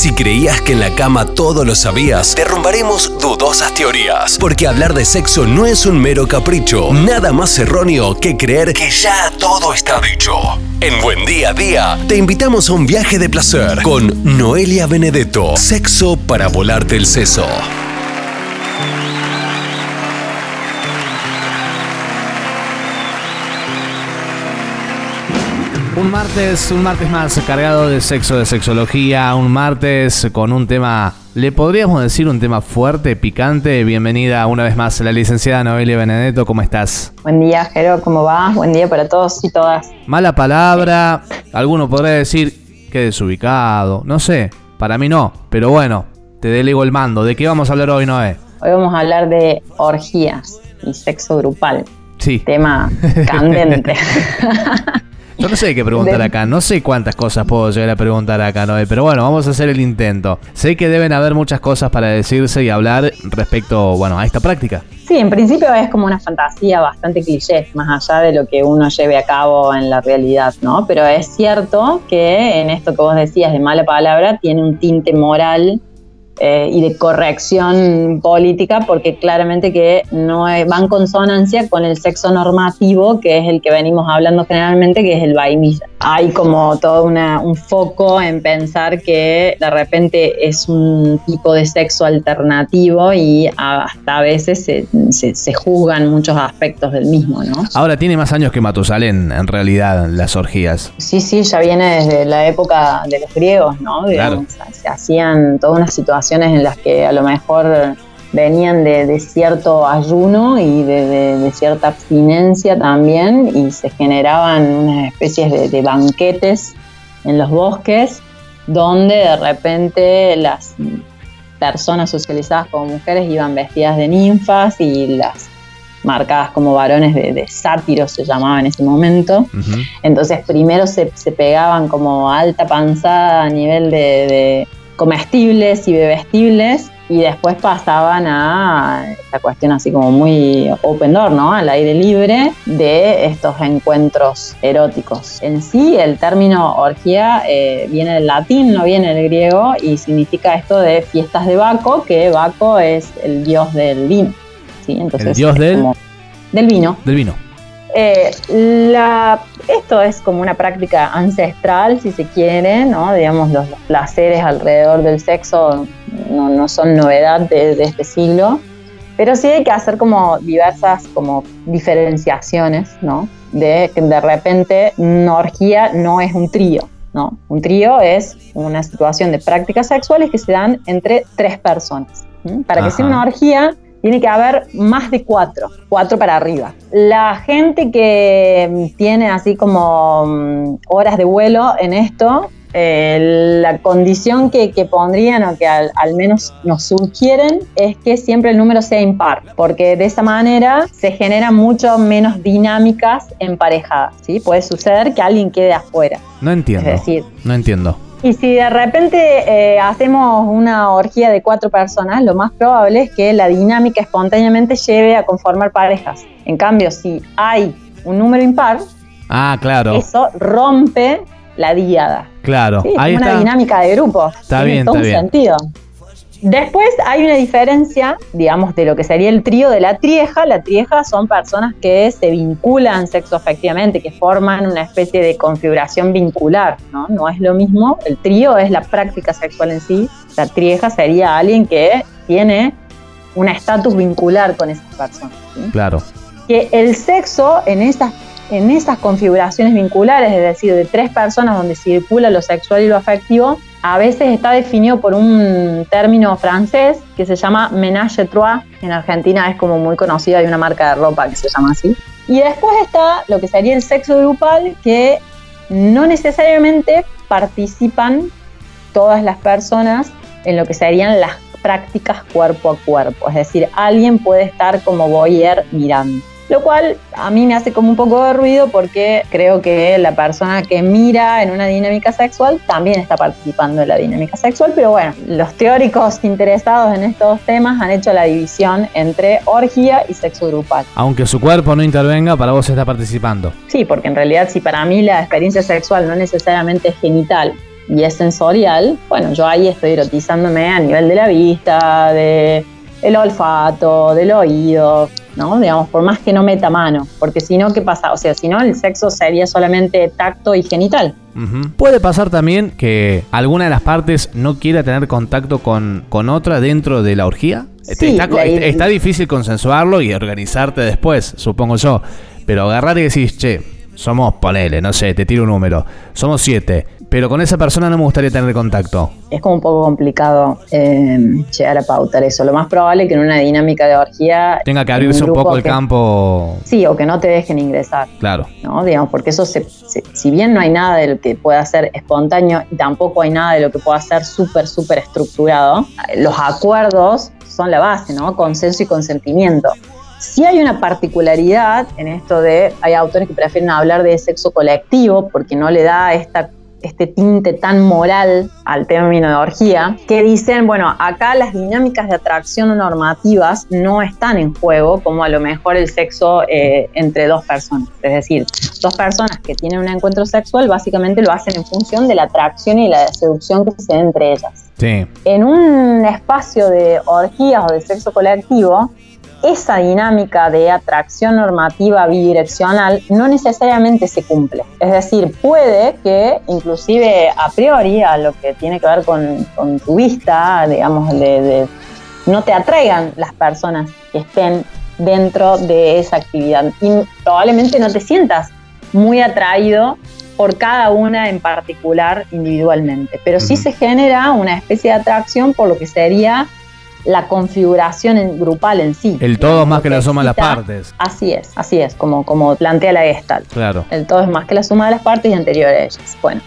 Si creías que en la cama todo lo sabías, derrumbaremos dudosas teorías. Porque hablar de sexo no es un mero capricho, nada más erróneo que creer que ya todo está dicho. En Buen Día a Día, te invitamos a un viaje de placer con Noelia Benedetto. Sexo para volarte el seso. Un martes, un martes más cargado de sexo, de sexología, un martes con un tema, le podríamos decir un tema fuerte, picante. Bienvenida una vez más la licenciada Noelia Benedetto, ¿cómo estás? Buen día, Jero, ¿cómo va? Buen día para todos y todas. Mala palabra, alguno podría decir que desubicado, no sé, para mí no, pero bueno, te delego el mando. ¿De qué vamos a hablar hoy, Noé? Hoy vamos a hablar de orgías y sexo grupal. Sí. Tema candente. Yo no sé qué preguntar acá, no sé cuántas cosas puedo llegar a preguntar acá, Noé, pero bueno, vamos a hacer el intento. Sé que deben haber muchas cosas para decirse y hablar respecto, bueno, a esta práctica. Sí, en principio es como una fantasía bastante cliché, más allá de lo que uno lleve a cabo en la realidad, ¿no? Pero es cierto que en esto que vos decías de mala palabra tiene un tinte moral eh, y de corrección política, porque claramente que no va en consonancia con el sexo normativo, que es el que venimos hablando generalmente, que es el vainilla. Hay como todo una, un foco en pensar que de repente es un tipo de sexo alternativo y hasta a veces se, se, juzgan muchos aspectos del mismo, ¿no? Ahora tiene más años que Matusalén, en realidad, las orgías. Sí, sí, ya viene desde la época de los griegos, ¿no? claro. Se hacían todas unas situaciones en las que a lo mejor venían de, cierto ayuno y de, cierta abstinencia también y se generaban unas especies de, banquetes en los bosques donde de repente las personas socializadas como mujeres iban vestidas de ninfas y las marcadas como varones de, sátiros se llamaba en ese momento. Entonces primero se, se, pegaban como alta panzada a nivel de comestibles y bebestibles y después pasaban a esta cuestión así como muy open door, ¿no? Al aire libre de estos encuentros eróticos. En sí, el término orgía eh, viene del latín, no viene del griego y significa esto de fiestas de Baco, que Baco es el dios del vino. ¿sí? Entonces, el dios del... del vino. Del vino. Eh, la, esto es como una práctica ancestral, si se quiere, ¿no? Digamos, los, placeres alrededor del sexo no, son novedad de, este siglo, pero sí hay que hacer como diversas como diferenciaciones, ¿no? De que de repente una orgía no es un trío, ¿no? Un trío es una situación de prácticas sexuales que se dan entre tres personas. Para que sea una orgía, tiene que haber más de cuatro, cuatro para arriba. La gente que tiene así como mm, horas de vuelo en esto, eh, la condición que, pondrían o que al, menos nos sugieren es que siempre el número sea impar, porque de esa manera se generan mucho menos dinámicas emparejadas. ¿sí? Puede suceder que alguien quede afuera. No entiendo. Es decir, no entiendo. Y si de repente eh, hacemos una orgía de cuatro personas, lo más probable es que la dinámica espontáneamente lleve a conformar parejas. En cambio, si hay un número impar, ah, claro. eso rompe la diada. Claro, sí, es una dinámica de grupo. Está bien, todo está un sentido. Después hay una diferencia, digamos, de lo que sería el trío de la trieja. La trieja son personas que se vinculan sexoafectivamente, que forman una especie de configuración vincular, ¿no? No es lo mismo. El trío es la práctica sexual en sí. La trieja sería alguien que tiene un estatus vincular con esas personas. Claro. Que el sexo en esas en esas configuraciones vinculares, es decir, de tres personas donde circula lo sexual y lo afectivo, a veces está definido por un término francés que se llama ménage trois. En Argentina es como muy conocida, hay una marca de ropa que se llama así. Y después está lo que sería el sexo grupal, que no necesariamente participan todas las personas en lo que serían las prácticas cuerpo a cuerpo. Es decir, alguien puede estar como voyeur mirando lo cual a mí me hace como un poco de ruido porque creo que la persona que mira en una dinámica sexual también está participando en la dinámica sexual, pero bueno, los teóricos interesados en estos temas han hecho la división entre orgía y sexo grupal. Aunque su cuerpo no intervenga, para vos está participando. Sí, porque en realidad si para mí la experiencia sexual no necesariamente es genital, y es sensorial, bueno, yo ahí estoy erotizándome a nivel de la vista, de el olfato, del oído, ¿no? Digamos, por más que no meta mano, porque si no, ¿qué pasa? O sea, si no, el sexo sería solamente tacto y genital. Puede pasar también que alguna de las partes no quiera tener contacto con, con otra dentro de la orgía. Sí, está, la- está difícil consensuarlo y organizarte después, supongo yo. Pero agarrar y decís, che, somos, ponele, no sé, te tiro un número. Somos siete, pero con esa persona no me gustaría tener contacto. Es como un poco complicado eh, llegar a pautar eso. Lo más probable es que en una dinámica de orgía... Tenga que abrirse un poco el que- campo. Sí, o que no te dejen ingresar. Claro. ¿no? Digamos, porque eso, se, se- si bien no hay nada de lo que pueda ser espontáneo y tampoco hay nada de lo que pueda ser súper, súper estructurado, los acuerdos son la base, ¿no? Consenso y consentimiento. Sí hay una particularidad en esto de, hay autores que prefieren hablar de sexo colectivo porque no le da esta, este tinte tan moral al término de orgía, que dicen, bueno, acá las dinámicas de atracción normativas no están en juego como a lo mejor el sexo eh, entre dos personas. Es decir, dos personas que tienen un encuentro sexual básicamente lo hacen en función de la atracción y la seducción que se da entre ellas Sí. en un espacio de orgías o de sexo colectivo, esa dinámica de atracción normativa bidireccional no necesariamente se cumple. Es decir, puede que inclusive a priori a lo que tiene que ver con, con tu vista, digamos, de, de- no te atraigan las personas que estén dentro de esa actividad. Y probablemente no te sientas muy atraído por cada una en particular individualmente, pero sí se genera una especie de atracción por lo que sería la configuración en- grupal en sí. El todo más que la suma de las partes. Así es, así es, como, como plantea la Gestalt. Claro. El todo es más que la suma de las partes y anterior a ellas. Bueno,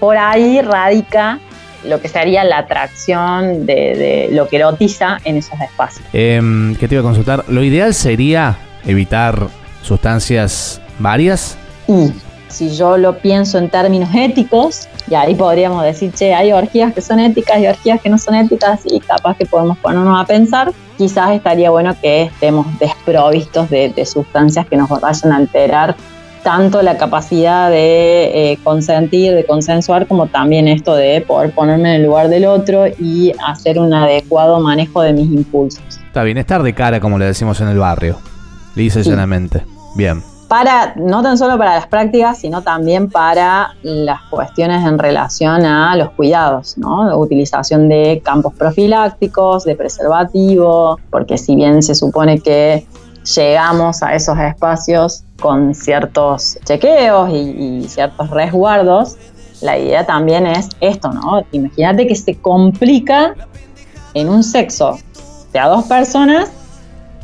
por ahí radica lo que sería la atracción de, de lo que erotiza en esos espacios. Em, ¿Qué te iba a consultar? Lo ideal sería evitar sustancias varias. Y si yo lo pienso en términos éticos, y ahí podríamos decir, che, hay orgías que son éticas y orgías que no son éticas, y capaz que podemos ponernos a pensar, quizás estaría bueno que estemos desprovistos de, de sustancias que nos vayan a alterar tanto la capacidad de eh, consentir, de consensuar, como también esto de poder ponerme en el lugar del otro y hacer un adecuado manejo de mis impulsos. Está bien, estar de cara, como le decimos en el barrio. Lisa y Sí. llanamente. Bien. Para, no tan solo para las prácticas, sino también para las cuestiones en relación a los cuidados, ¿no? Utilización de campos profilácticos, de preservativo, porque si bien se supone que llegamos a esos espacios con ciertos chequeos y, ciertos resguardos, la idea también es esto, ¿no? Imagínate que se complica en un sexo de dos personas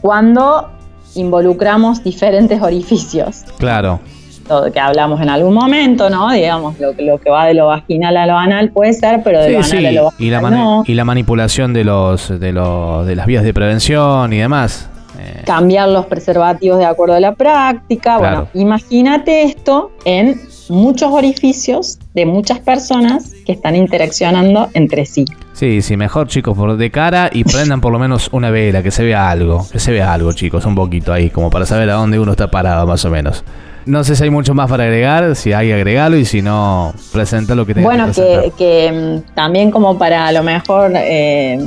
cuando involucramos diferentes orificios. Claro. Todo que hablamos en algún momento, ¿no? Digamos, lo, que- lo que va de lo vaginal a lo anal puede ser, pero de Sí, lo anal sí. a lo Y la, vaginal mani- no. y la manipulación de los, de los de las vías de prevención y demás. Eh, Cambiar los preservativos de acuerdo a la práctica. Claro. Bueno, imagínate esto en muchos orificios de muchas personas que están interaccionando entre sí. sí, sí, mejor chicos, por de cara y prendan por lo menos una vela, que se vea algo. Que se vea algo, chicos, un poquito ahí, como para saber a dónde uno está parado, más o menos. No sé si hay mucho más para agregar, si hay agregalo y si no, presenta lo que tengas Bueno, que que, que, mm, también como para a lo mejor eh,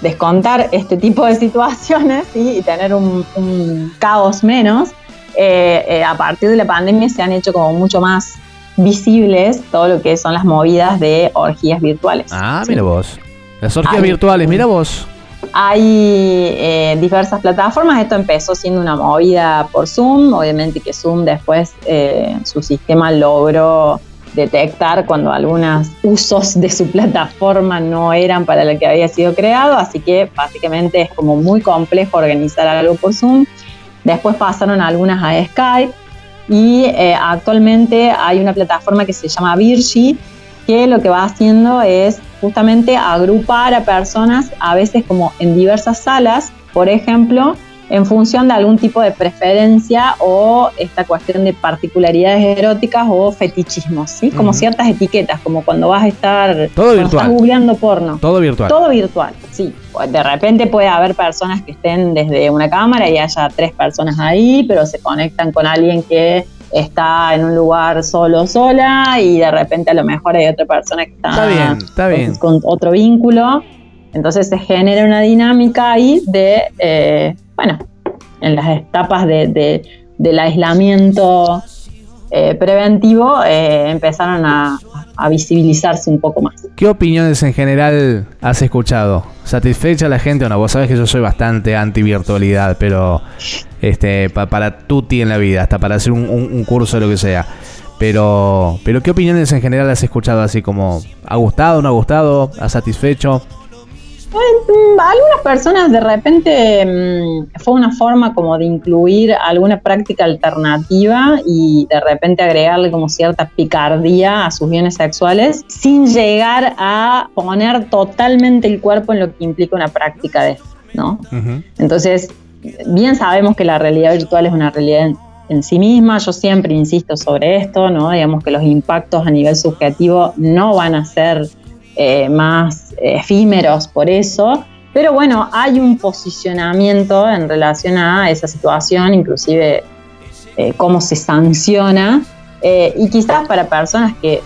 descontar este tipo de situaciones ¿sí? y tener un, un caos menos, eh, eh, a partir de la pandemia se han hecho como mucho más visibles todo lo que son las movidas de orgías virtuales. Ah, ¿sí? mira vos. Las orgías virtuales, mira vos. Hay eh, diversas plataformas, esto empezó siendo una movida por Zoom, obviamente que Zoom después su sistema logró detectar cuando algunos usos de su plataforma no eran para lo que había sido creado, así que básicamente es como muy complejo organizar algo por Zoom. Después pasaron algunas a Skype y eh, actualmente hay una plataforma que se llama Virgi que lo que va haciendo es justamente agrupar a personas a veces como en diversas salas, por ejemplo, en función de algún tipo de preferencia o esta cuestión de particularidades eróticas o fetichismos, ¿sí? Como ciertas etiquetas, como cuando vas a estar Todo virtual. estás googleando porno. Todo virtual. Todo virtual, sí. De repente puede haber personas que estén desde una cámara y haya tres personas ahí, pero se conectan con alguien que está en un lugar solo sola y de repente a lo mejor hay otra persona que está, bien, está bien. con otro vínculo. Entonces se genera una dinámica ahí de, eh, bueno, en las etapas de, del aislamiento eh, preventivo eh, empezaron a, visibilizarse un poco más. ¿Qué opiniones en general has escuchado? ¿Satisfecha la gente o no? Vos sabés que yo soy bastante anti-virtualidad, pero este, para tutti en la vida, hasta para hacer un, curso de lo que sea. Pero, pero ¿qué opiniones en general has escuchado así como ha gustado, no ha gustado, ha satisfecho? Mm, algunas personas de repente mm, fue una forma como de incluir alguna práctica alternativa y de repente agregarle como cierta picardía a sus bienes sexuales sin llegar a poner totalmente el cuerpo en lo que implica una práctica de ¿no? Entonces, bien sabemos que la realidad virtual es una realidad en, en sí misma, yo siempre insisto sobre esto, ¿no? Digamos que los impactos a nivel subjetivo no van a ser eh, más efímeros por eso. Pero bueno, hay un posicionamiento en relación a esa situación, inclusive eh, cómo se sanciona. Eh, y quizás para personas que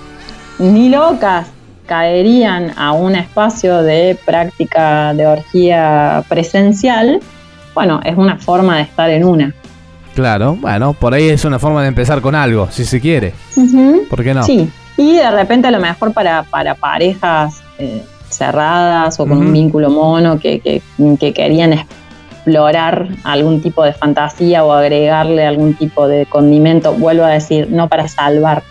ni locas caerían a un espacio de práctica de orgía presencial, bueno, es una forma de estar en una. Claro, bueno, por ahí es una forma de empezar con algo, si se quiere. ¿Por qué no? Sí, y de repente a lo mejor para, para parejas eh, cerradas o con un vínculo mono que, que, querían explorar algún tipo de fantasía o agregarle algún tipo de condimento, vuelvo a decir, no para salvar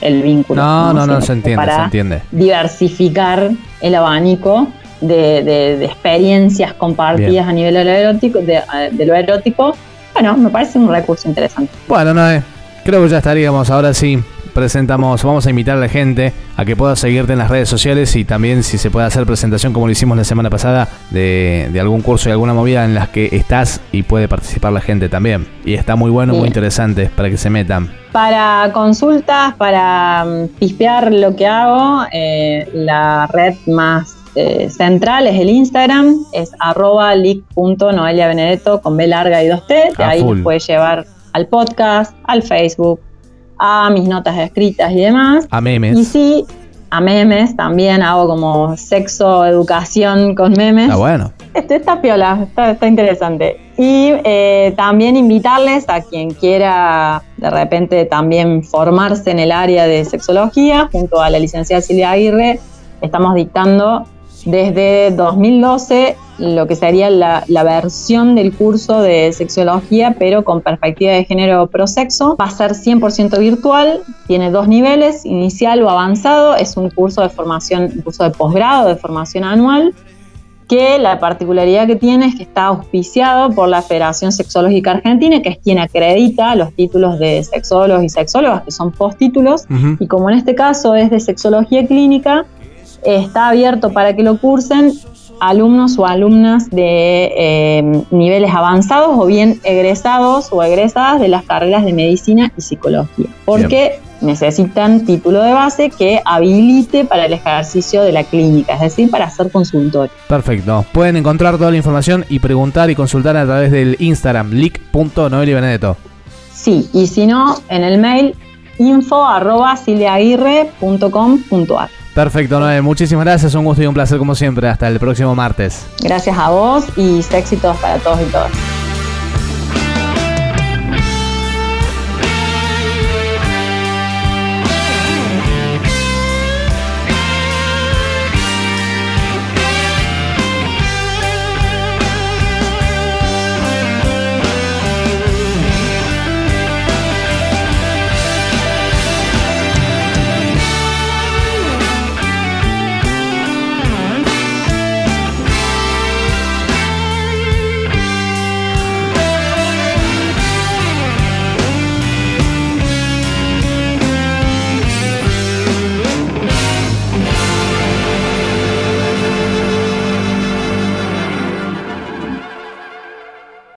el vínculo. No, no, no, se entiende, se entiende. Diversificar el abanico de, de, experiencias compartidas a nivel de lo, erótico, de, de, lo erótico. Bueno, me parece un recurso interesante. Bueno, no, creo que ya estaríamos ahora sí presentamos, vamos a invitar a la gente a que pueda seguirte en las redes sociales y también si se puede hacer presentación como lo hicimos la semana pasada de, algún curso y alguna movida en las que estás y puede participar la gente también. Y está muy bueno, muy interesante para que se metan. Para consultas, para mm, pispear lo que hago, eh, la red más eh, central es el Instagram, es arroba benedetto con B larga y 2T. De ahí nos puede llevar al podcast, al Facebook, a mis notas escritas y demás. A memes. Y sí, a memes también hago como sexo, educación con memes. Está bueno. Este está piola, está, interesante. Y eh, también invitarles a quien quiera de repente también formarse en el área de sexología, junto a la licenciada Silvia Aguirre, estamos dictando desde 2012 lo que sería la, versión del curso de sexología, pero con perspectiva de género prosexo. Va a ser 100% virtual, tiene dos niveles, inicial o avanzado. Es un curso de formación, un curso de posgrado, de formación anual, que la particularidad que tiene es que está auspiciado por la Federación Sexológica Argentina, que es quien acredita los títulos de sexólogos y sexólogas, que son postítulos, y como en este caso es de sexología clínica, está abierto para que lo cursen alumnos o alumnas de eh, niveles avanzados o bien egresados o egresadas de las carreras de medicina y psicología, porque necesitan título de base que habilite para el ejercicio de la clínica, es decir, para hacer consultorio. Perfecto. Pueden encontrar toda la información y preguntar y consultar a través del Instagram, benedetto Sí, y si no, en el mail info arroba Perfecto, Noé. Muchísimas gracias. Un gusto y un placer como siempre. Hasta el próximo martes. Gracias a vos y éxitos para todos y todas.